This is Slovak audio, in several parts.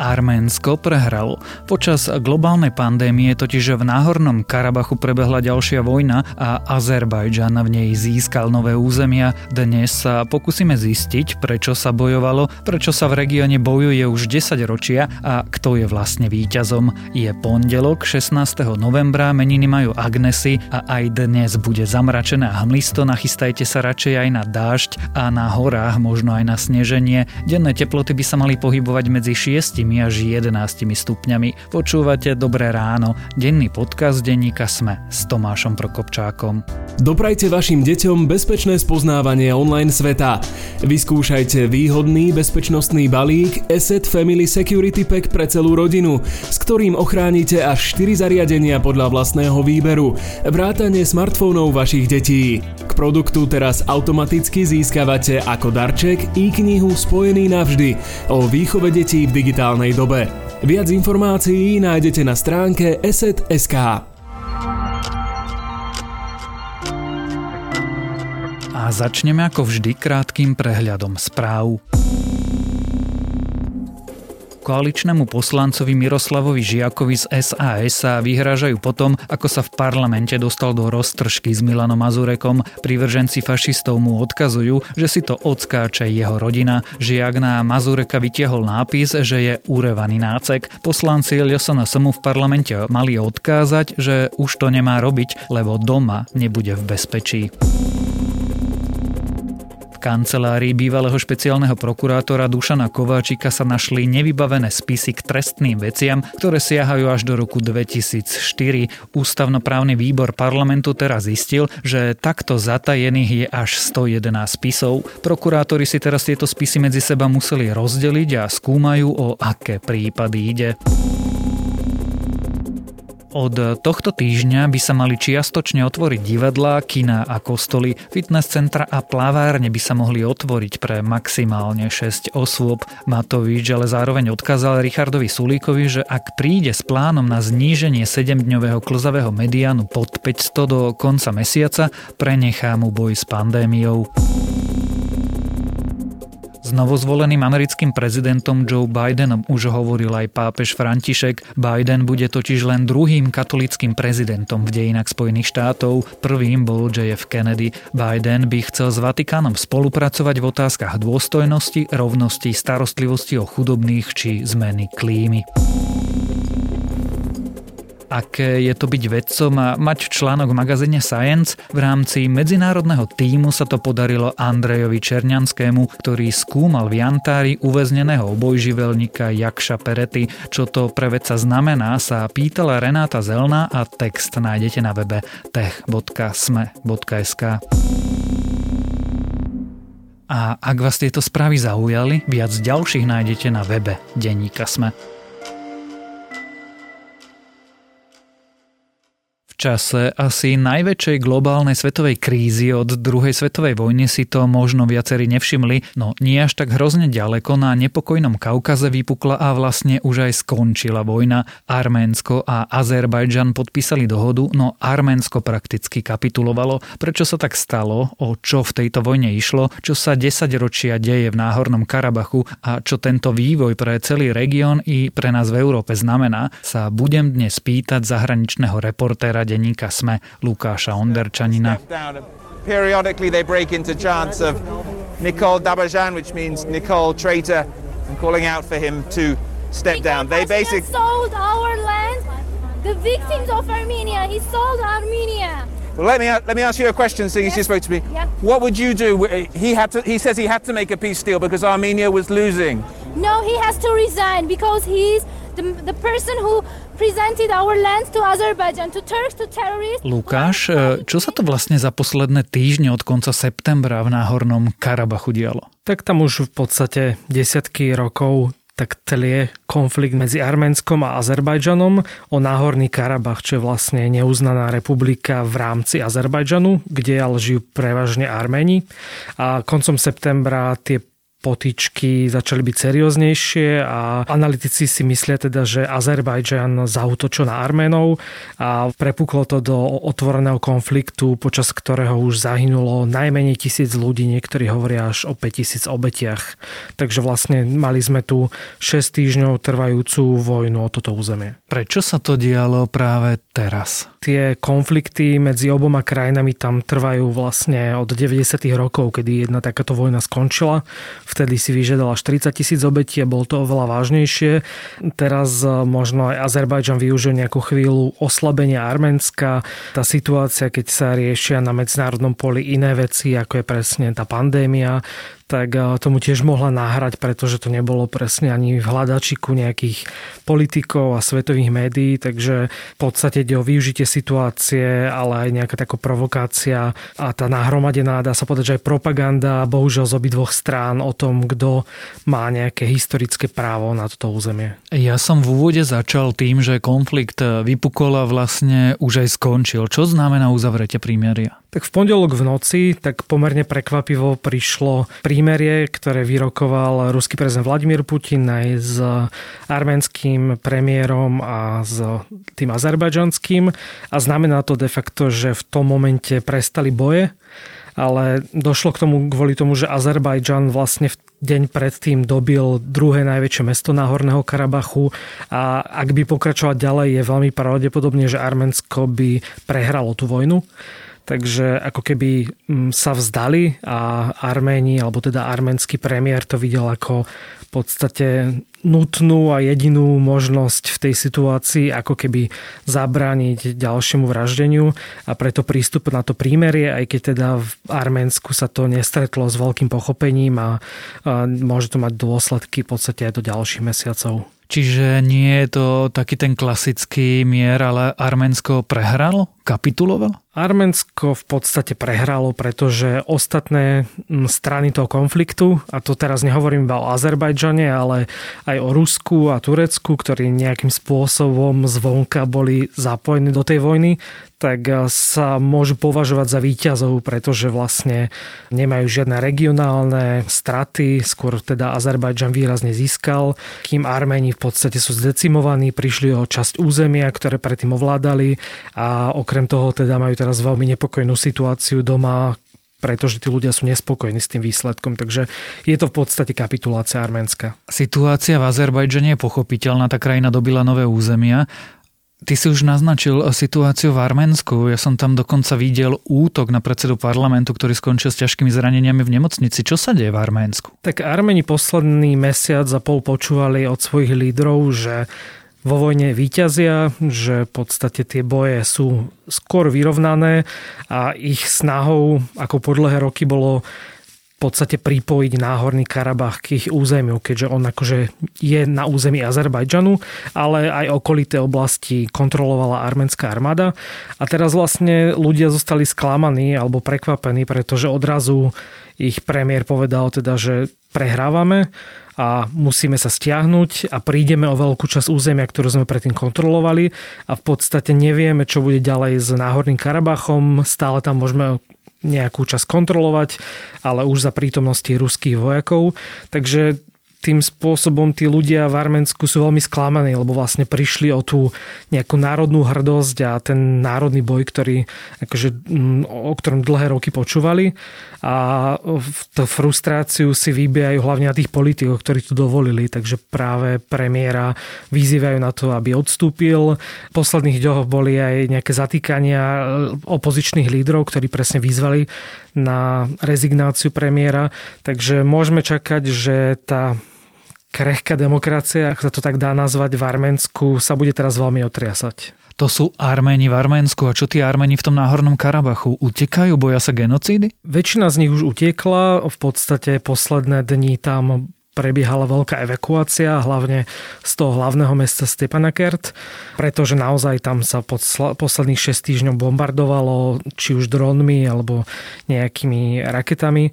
Arménsko prehralo. Počas globálnej pandémie totiž v Náhornom Karabachu prebehla ďalšia vojna a Azerbajdžan v nej získal nové územia. Dnes sa pokúsime zistiť, prečo sa bojovalo, prečo sa v regióne bojuje už 10 ročia a kto je vlastne víťazom. Je pondelok 16. novembra, meniny majú Agnesy a aj dnes bude zamračené a hmlisto, nachystajte sa radšej aj na dážď a na horách možno aj na sneženie. Denné teploty by sa mali pohybovať medzi 6 až 11 stupňami. Počúvate Dobré ráno, denný podcast denníka Sme s Tomášom Prokopčákom. Doprajte vašim deťom bezpečné spoznávanie online sveta. Vyskúšajte výhodný bezpečnostný balík Asset Family Security Pack pre celú rodinu, s ktorým ochránite až 4 zariadenia podľa vlastného výberu, vrátane smartfónov vašich detí. K produktu teraz automaticky získavate ako darček i knihu Spojený navždy o výchove detí v digitálnej digitálnej dobe. Viac informácií nájdete na stránke eset.sk. A začneme ako vždy krátkým prehľadom správ. Koaličnému poslancovi Miroslavovi Žiakovi z SAS sa vyhrážajú potom, ako sa v parlamente dostal do roztržky s Milanom Mazurekom. Privrženci fašistov mu odkazujú, že si to odskáče jeho rodina. Žiak na Mazureka vytiahol nápis, že je urevaný nácek. Poslanci LSNS mu v parlamente mali odkázať, že už to nemá robiť, lebo doma nebude v bezpečí kancelárii bývalého špeciálneho prokurátora Dušana Kováčika sa našli nevybavené spisy k trestným veciam, ktoré siahajú až do roku 2004. Ústavnoprávny výbor parlamentu teraz zistil, že takto zatajených je až 111 spisov. Prokurátori si teraz tieto spisy medzi seba museli rozdeliť a skúmajú, o aké prípady ide. Od tohto týždňa by sa mali čiastočne otvoriť divadlá, kina a kostoly, fitness centra a plavárne by sa mohli otvoriť pre maximálne 6 osôb. Matovič ale zároveň odkázal Richardovi Sulíkovi, že ak príde s plánom na zníženie 7-dňového klzavého mediánu pod 500 do konca mesiaca, prenechá mu boj s pandémiou. S novozvoleným americkým prezidentom Joe Bidenom už hovoril aj pápež František. Biden bude totiž len druhým katolickým prezidentom v dejinách Spojených štátov. Prvým bol JF Kennedy. Biden by chcel s Vatikánom spolupracovať v otázkach dôstojnosti, rovnosti, starostlivosti o chudobných či zmeny klímy aké je to byť vedcom a mať článok v magazíne Science. V rámci medzinárodného týmu sa to podarilo Andrejovi Černianskému, ktorý skúmal v Jantári uväzneného obojživelníka Jakša Perety. Čo to pre vedca znamená, sa pýtala Renáta Zelná a text nájdete na webe tech.sme.sk. A ak vás tieto správy zaujali, viac ďalších nájdete na webe Denníka Sme. Čase asi najväčšej globálnej svetovej krízy od druhej svetovej vojny si to možno viacerí nevšimli, no nie až tak hrozne ďaleko na nepokojnom Kaukaze vypukla a vlastne už aj skončila vojna. Arménsko a Azerbajdžan podpísali dohodu, no Arménsko prakticky kapitulovalo. Prečo sa tak stalo? O čo v tejto vojne išlo? Čo sa 10 ročia deje v Náhornom Karabachu a čo tento vývoj pre celý región i pre nás v Európe znamená, sa budem dnes pýtať zahraničného reportéra denníka SME Lukáša Onderčanina. Periodically they break into chants of Nicole Dabajan, which means Nicole traitor, and calling out for him to step down. They basically sold our land. The victims of Armenia. He sold Armenia. Well, let me let me ask you a question, seeing yes. you spoke to me. Yeah. What would you do? Eh, he had to. He says he had to make a peace deal because Armenia was losing. No, he has to resign because he's the, the person who Lukáš, e, čo sa to vlastne za posledné týždne od konca septembra v Náhornom Karabachu dialo? Tak tam už v podstate desiatky rokov tak tlie konflikt medzi Arménskom a Azerbajdžanom o Náhorný Karabach, čo je vlastne neuznaná republika v rámci Azerbajdžanu, kde ale žijú prevažne Arméni. A koncom septembra tie potičky začali byť serióznejšie a analytici si myslia teda, že Azerbajdžan zautočil na Arménov a prepuklo to do otvoreného konfliktu, počas ktorého už zahynulo najmenej tisíc ľudí, niektorí hovoria až o 5000 obetiach. Takže vlastne mali sme tu 6 týždňov trvajúcu vojnu o toto územie. Prečo sa to dialo práve teraz? Tie konflikty medzi oboma krajinami tam trvajú vlastne od 90. rokov, kedy jedna takáto vojna skončila. Vtedy si vyžiadala 40 tisíc obetí a bolo to oveľa vážnejšie. Teraz e, možno aj Azerbajdžan využil nejakú chvíľu oslabenia Arménska. Tá situácia, keď sa riešia na medzinárodnom poli iné veci, ako je presne tá pandémia, tak eh, tomu tiež mohla nahrať, pretože to nebolo presne ani v hľadačiku nejakých politikov a svetových médií, takže v podstate ide o využitie situácie, ale aj nejaká taká provokácia a tá nahromadená, dá sa povedať, že aj propaganda, bohužiaľ z obidvoch strán o tom, kto má nejaké historické právo na toto územie. Ja som v úvode začal tým, že konflikt vypukol a vlastne už aj skončil. Čo znamená uzavretie prímeria? Tak v pondelok v noci tak pomerne prekvapivo prišlo prímerie, ktoré vyrokoval ruský prezident Vladimír Putin aj s arménským premiérom a s tým azerbajdžanským a znamená to de facto, že v tom momente prestali boje ale došlo k tomu kvôli tomu, že Azerbajdžan vlastne v deň predtým dobil druhé najväčšie mesto Náhorného Karabachu a ak by pokračovať ďalej, je veľmi pravdepodobne, že Arménsko by prehralo tú vojnu. Takže ako keby mm, sa vzdali a Arméni, alebo teda arménsky premiér to videl ako v podstate nutnú a jedinú možnosť v tej situácii, ako keby zabrániť ďalšiemu vraždeniu a preto prístup na to prímerie, aj keď teda v Arménsku sa to nestretlo s veľkým pochopením a, a môže to mať dôsledky v podstate aj do ďalších mesiacov. Čiže nie je to taký ten klasický mier, ale Arménsko prehralo? Kapitulovalo? Arménsko v podstate prehralo, pretože ostatné strany toho konfliktu, a to teraz nehovorím iba o Azerbajdžane, ale aj o Rusku a Turecku, ktorí nejakým spôsobom zvonka boli zapojení do tej vojny, tak eh, sa môžu považovať za výťazov, pretože vlastne nemajú žiadne regionálne straty, skôr teda Azerbajdžan výrazne získal, kým Arméni v podstate sú zdecimovaní, prišli o časť územia, ktoré predtým ovládali a okrem toho teda majú teraz veľmi nepokojnú situáciu doma, pretože tí ľudia sú nespokojní s tým výsledkom. Takže je to v podstate kapitulácia Arménska. Situácia v Azerbajdžane je pochopiteľná, tá krajina dobila nové územia, Ty si už naznačil situáciu v Arménsku. Ja som tam dokonca videl útok na predsedu parlamentu, ktorý skončil s ťažkými zraneniami v nemocnici. Čo sa deje v Arménsku? Tak Armeni posledný mesiac a pol počúvali od svojich lídrov, že vo vojne výťazia, že v podstate tie boje sú skôr vyrovnané a ich snahou, ako po dlhé roky bolo podstate pripojiť Náhorný Karabach k ich územiu, keďže on akože je na území Azerbajdžanu, ale aj okolité oblasti kontrolovala arménska armáda. A teraz vlastne ľudia zostali sklamaní alebo prekvapení, pretože odrazu ich premiér povedal teda, že prehrávame a musíme sa stiahnuť a prídeme o veľkú časť územia, ktorú sme predtým kontrolovali a v podstate nevieme, čo bude ďalej s Náhorným Karabachom. Stále tam môžeme nejakú časť kontrolovať, ale už za prítomnosti ruských vojakov. Takže tým spôsobom tí ľudia v Arménsku sú veľmi sklamaní, lebo vlastne prišli o tú nejakú národnú hrdosť a ten národný boj, ktorý, akože, o ktorom dlhé roky počúvali. A tú frustráciu si vybijajú hlavne na tých politikov, ktorí tu dovolili, takže práve premiéra vyzývajú na to, aby odstúpil. V posledných dňoch boli aj nejaké zatýkania opozičných lídrov, ktorí presne vyzvali na rezignáciu premiéra, takže môžeme čakať, že tá krehká demokracia, ak sa to tak dá nazvať v Arménsku, sa bude teraz veľmi otriasať. To sú Arméni v Arménsku. A čo tí Arméni v tom náhornom Karabachu? Utekajú? Boja sa genocídy? Väčšina z nich už utiekla. V podstate posledné dni tam prebiehala veľká evakuácia, hlavne z toho hlavného mesta Stepanakert, pretože naozaj tam sa pod posledných 6 týždňov bombardovalo či už dronmi alebo nejakými raketami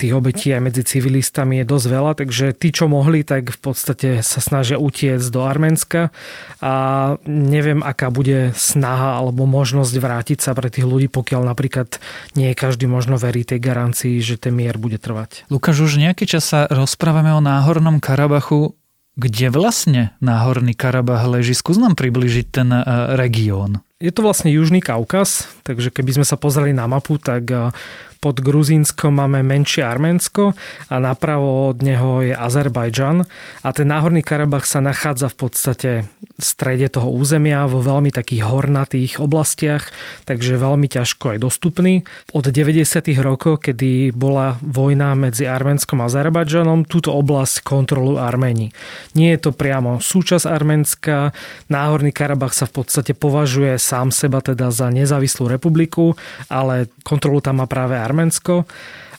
tých obetí aj medzi civilistami je dosť veľa, takže tí, čo mohli, tak v podstate sa snažia utiecť do Arménska a neviem, aká bude snaha alebo možnosť vrátiť sa pre tých ľudí, pokiaľ napríklad nie každý možno verí tej garancii, že ten mier bude trvať. Lukáš, už nejaký čas sa rozprávame o Náhornom Karabachu. Kde vlastne Náhorný Karabach leží? Skús nám približiť ten e, región. Je to vlastne Južný Kaukaz, takže keby sme sa pozreli na mapu, tak e, pod Gruzínskom máme menšie Arménsko a napravo od neho je Azerbajdžan a ten náhorný Karabach sa nachádza v podstate v strede toho územia vo veľmi takých hornatých oblastiach, takže veľmi ťažko aj dostupný. Od 90. rokov, kedy bola vojna medzi Arménskom a Azerbajdžanom, túto oblasť kontrolujú Arméni. Nie je to priamo súčasť Arménska, Náhorný Karabach sa v podstate považuje sám seba teda za nezávislú republiku, ale kontrolu tam má práve Arménsko Arménsko,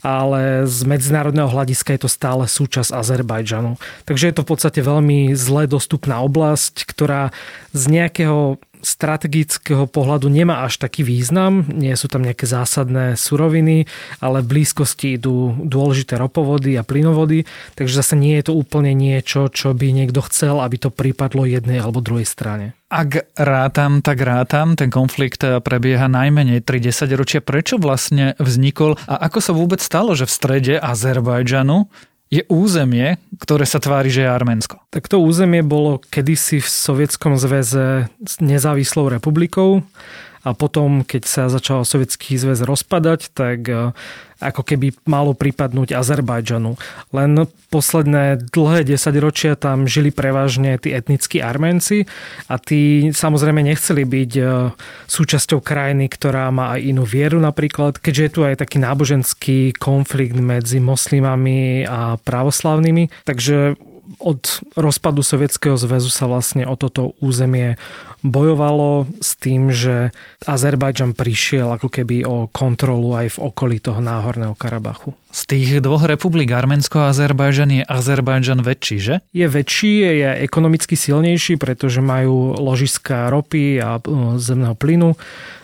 ale z medzinárodného hľadiska je to stále súčasť Azerbajdžanu. Takže je to v podstate veľmi zle dostupná oblasť, ktorá z nejakého strategického pohľadu nemá až taký význam, nie sú tam nejaké zásadné suroviny, ale v blízkosti idú dôležité ropovody a plynovody, takže zase nie je to úplne niečo, čo by niekto chcel, aby to pripadlo jednej alebo druhej strane. Ak rátam, tak rátam. Ten konflikt prebieha najmenej 30 ročia. Prečo vlastne vznikol a ako sa vôbec stalo, že v strede Azerbajdžanu je územie, ktoré sa tvári, že je Arménsko. Tak to územie bolo kedysi v Sovietskom zväze nezávislou republikou a potom, keď sa začal Sovietský zväz rozpadať, tak e, ako keby malo pripadnúť Azerbajdžanu. Len posledné dlhé desaťročia tam žili prevažne tí etnickí Arménci a tí samozrejme nechceli byť e, súčasťou krajiny, ktorá má aj inú vieru napríklad, keďže je tu aj taký náboženský konflikt medzi moslimami a pravoslavnými. Takže od rozpadu Sovietskeho zväzu sa vlastne o toto územie bojovalo s tým, že Azerbajdžan prišiel ako keby o kontrolu aj v okolí toho náhorného Karabachu. Z tých dvoch republik Arménsko a Azerbajdžan je Azerbajdžan väčší, že? Je väčší, je ekonomicky silnejší, pretože majú ložiska ropy a e, zemného plynu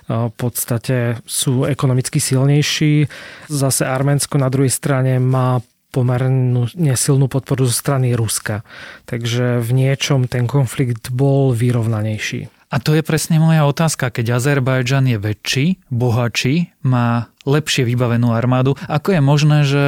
v podstate sú ekonomicky silnejší. Zase Arménsko na druhej strane má pomerne silnú podporu zo strany Ruska. Takže v niečom ten konflikt bol vyrovnanejší. A to je presne moja otázka. Keď Azerbajdžan je väčší, bohatší, má lepšie vybavenú armádu, ako je možné, že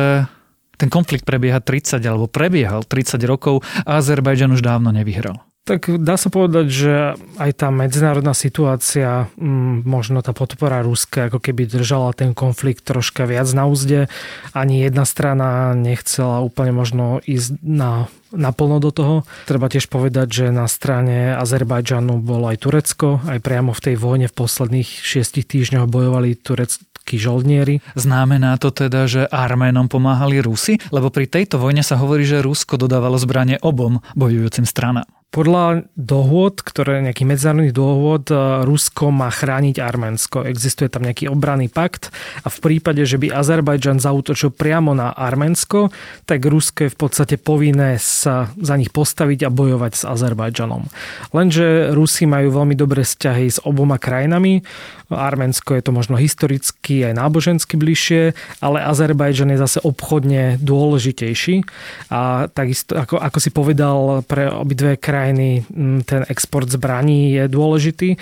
ten konflikt prebieha 30 alebo prebiehal 30 rokov a Azerbajdžan už dávno nevyhral? Tak dá sa povedať, že aj tá medzinárodná situácia, mm, možno tá podpora Ruska, ako keby držala ten konflikt troška viac na úzde. Ani jedna strana nechcela úplne možno ísť na naplno do toho. Treba tiež povedať, že na strane Azerbajdžanu bolo aj Turecko, aj priamo v tej vojne v posledných šiestich týždňoch bojovali tureckí žoldnieri. Znamená to teda, že Arménom pomáhali Rusi? Lebo pri tejto vojne sa hovorí, že Rusko dodávalo zbranie obom bojujúcim stranám. Podľa dohôd, ktoré nejaký medzinárodný dohôd, e, Rusko má chrániť Arménsko. Existuje tam nejaký obranný pakt a v prípade, že by Azerbajdžan zautočil priamo na Arménsko, tak Rusko je v podstate povinné sa za nich postaviť a bojovať s Azerbajdžanom. Lenže Rusi majú veľmi dobré vzťahy s oboma krajinami. Arménsko je to možno historicky aj nábožensky bližšie, ale Azerbajdžan je zase obchodne dôležitejší. A takisto, ako, ako si povedal, pre obidve krajiny krajiny ten export zbraní je dôležitý.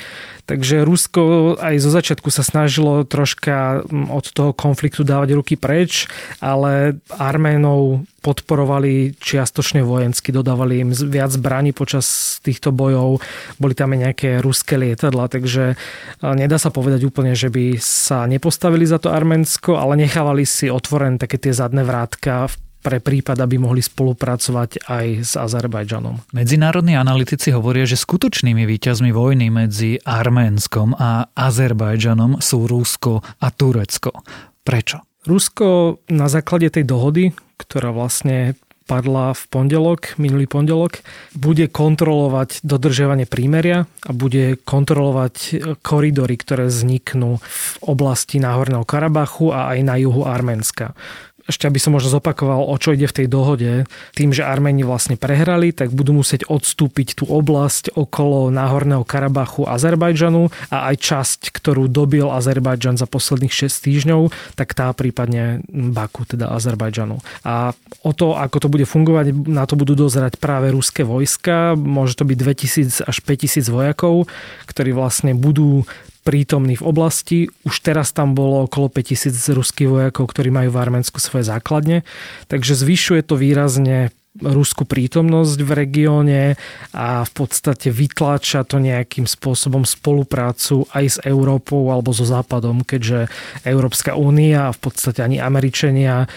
Takže Rusko aj zo začiatku sa snažilo troška od toho konfliktu dávať ruky preč, ale Arménov podporovali čiastočne vojensky, dodávali im viac zbraní počas týchto bojov, boli tam aj nejaké ruské lietadla, takže nedá sa povedať úplne, že by sa nepostavili za to Arménsko, ale nechávali si otvorené také tie zadné vrátka v pre prípad, aby mohli spolupracovať aj s Azerbajdžanom. Medzinárodní analytici hovoria, že skutočnými víťazmi vojny medzi Arménskom a Azerbajdžanom sú Rusko a Turecko. Prečo? Rusko na základe tej dohody, ktorá vlastne padla v pondelok, minulý pondelok, bude kontrolovať dodržiavanie prímeria a bude kontrolovať koridory, ktoré vzniknú v oblasti Náhorného Karabachu a aj na juhu Arménska ešte aby som možno zopakoval, o čo ide v tej dohode. Tým, že Arméni vlastne prehrali, tak budú musieť odstúpiť tú oblasť okolo Náhorného Karabachu Azerbajdžanu a aj časť, ktorú dobil Azerbajdžan za posledných 6 týždňov, tak tá prípadne Baku, teda Azerbajdžanu. A o to, ako to bude fungovať, na to budú dozerať práve ruské vojska. Môže to byť 2000 až 5000 vojakov, ktorí vlastne budú prítomní v oblasti. Už teraz tam bolo okolo 5000 ruských vojakov, ktorí majú v Arménsku svoje základne. Takže zvyšuje to výrazne ruskú prítomnosť v regióne a v podstate vytláča to nejakým spôsobom spoluprácu aj s Európou alebo so Západom, keďže Európska únia a v podstate ani Američania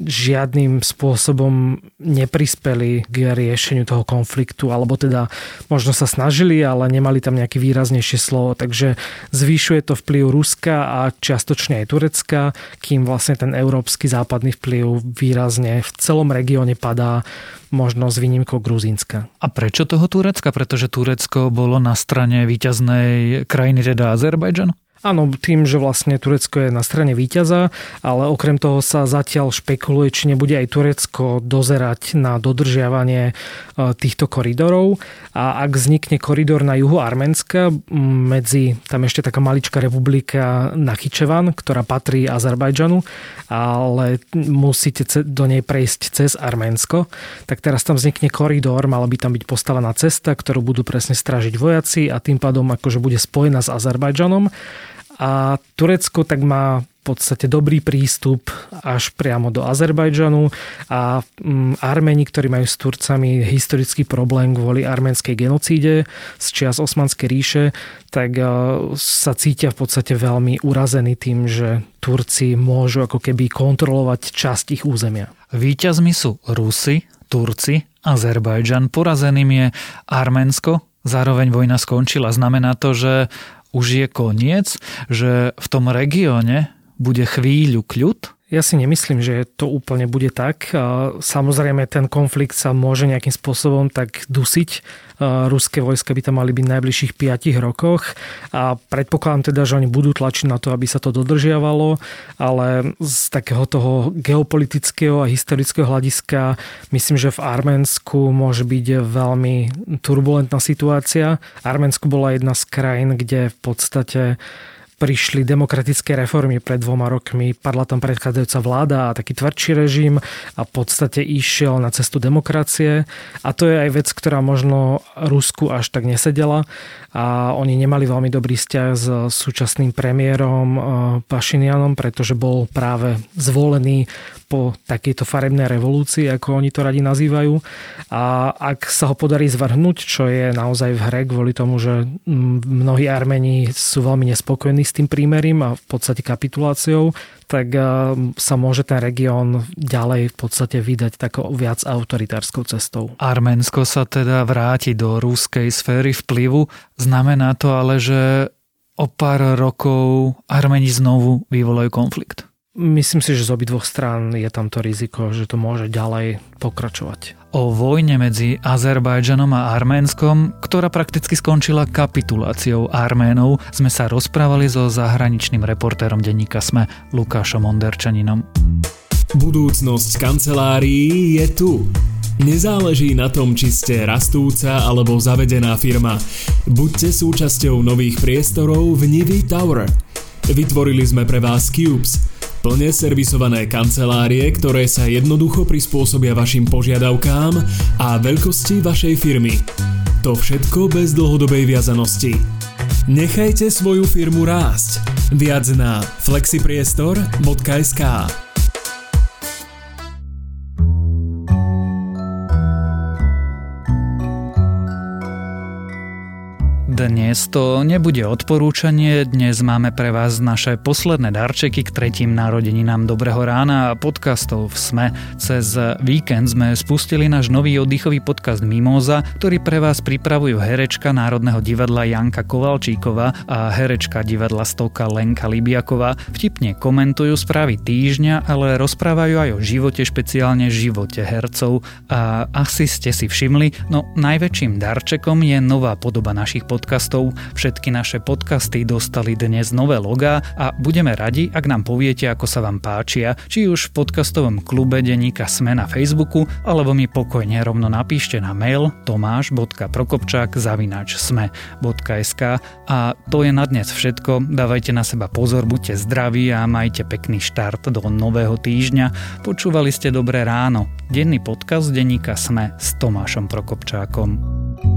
žiadnym spôsobom neprispeli k riešeniu toho konfliktu, alebo teda možno sa snažili, ale nemali tam nejaké výraznejšie slovo. Takže zvyšuje to vplyv Ruska a čiastočne aj Turecka, kým vlastne ten európsky západný vplyv výrazne v celom regióne padá možno s výnimkou Gruzínska. A prečo toho Turecka? Pretože Turecko bolo na strane víťaznej krajiny, teda Azerbajdžan? Áno, tým, že vlastne Turecko je na strane víťaza, ale okrem toho sa zatiaľ špekuluje, či nebude aj Turecko dozerať na dodržiavanie e, týchto koridorov. A ak vznikne koridor na juhu Arménska, medzi, tam ešte taká maličká republika Nachyčevan, ktorá patrí Azerbajdžanu, ale musíte do nej prejsť cez Arménsko, tak teraz tam vznikne koridor, mala by tam byť postavená cesta, ktorú budú presne stražiť vojaci a tým pádom akože bude spojená s Azerbajdžanom a Turecko tak má v podstate dobrý prístup až priamo do Azerbajdžanu a mm, Armeni, ktorí majú s Turcami historický problém kvôli arménskej genocíde z čias Osmanskej ríše, tak e, sa cítia v podstate veľmi urazení tým, že Turci môžu ako keby kontrolovať časť ich územia. Výťazmi sú Rusi, Turci, Azerbajdžan, porazeným je Arménsko, Zároveň vojna skončila. Znamená to, že už je koniec, že v tom regióne bude chvíľu kľud? Ja si nemyslím, že to úplne bude tak. Samozrejme, ten konflikt sa môže nejakým spôsobom tak dusiť. Ruské vojska by tam mali byť v najbližších 5 rokoch a predpokladám teda, že oni budú tlačiť na to, aby sa to dodržiavalo, ale z takého toho geopolitického a historického hľadiska myslím, že v Arménsku môže byť veľmi turbulentná situácia. Arménsko bola jedna z krajín, kde v podstate prišli demokratické reformy pred dvoma rokmi, padla tam predchádzajúca vláda a taký tvrdší režim a v podstate išiel na cestu demokracie. A to je aj vec, ktorá možno Rusku až tak nesedela a oni nemali veľmi dobrý vzťah s súčasným premiérom eh, Pašinianom, pretože bol práve zvolený po takejto farebnej revolúcii, ako oni to radi nazývajú. A ak sa ho podarí zvrhnúť, čo je naozaj v hre kvôli tomu, že mnohí Armeni sú veľmi nespokojní s tým prímerím a v podstate kapituláciou, tak eh, sa môže ten región ďalej v podstate vydať takou viac autoritárskou cestou. Arménsko sa teda vráti do rúskej sféry vplyvu. Znamená to ale, že o pár rokov Armeni znovu vyvolajú konflikt. Myslím si, že z obidvoch strán je tam to riziko, že to môže ďalej pokračovať. O vojne medzi Azerbajdžanom a Arménskom, ktorá prakticky skončila kapituláciou Arménov, sme sa rozprávali so zahraničným reportérom denníka SME Lukášom Onderčaninom. Budúcnosť kancelárií je tu. Nezáleží na tom, či ste rastúca alebo zavedená firma. Buďte súčasťou nových priestorov v Nivy Tower. Vytvorili sme pre vás Cubes – Plne servisované kancelárie, ktoré sa jednoducho prispôsobia vašim požiadavkám a veľkosti vašej firmy. To všetko bez dlhodobej viazanosti. Nechajte svoju firmu rásť. Viac na flexipriestor.sk Dnes to nebude odporúčanie, dnes máme pre vás naše posledné darčeky k tretím narodeninám Dobrého rána a podcastov v SME. Cez víkend sme spustili náš nový oddychový podcast Mimoza, ktorý pre vás pripravujú herečka Národného divadla Janka Kovalčíková a herečka divadla Stoka Lenka Libiaková. Vtipne komentujú správy týždňa, ale rozprávajú aj o živote, špeciálne živote hercov. A asi ste si všimli, no najväčším darčekom je nová podoba našich podcastov podcastov. Všetky naše podcasty dostali dnes nové logá a budeme radi, ak nám poviete, ako sa vám páčia, či už v podcastovom klube Deníka Sme na Facebooku, alebo mi pokojne rovno napíšte na mail tomáš.prokopčák zavinač sme.sk a to je na dnes všetko. Dávajte na seba pozor, buďte zdraví a majte pekný štart do nového týždňa. Počúvali ste Dobré ráno, denný podcast denníka Sme s Tomášom Prokopčákom.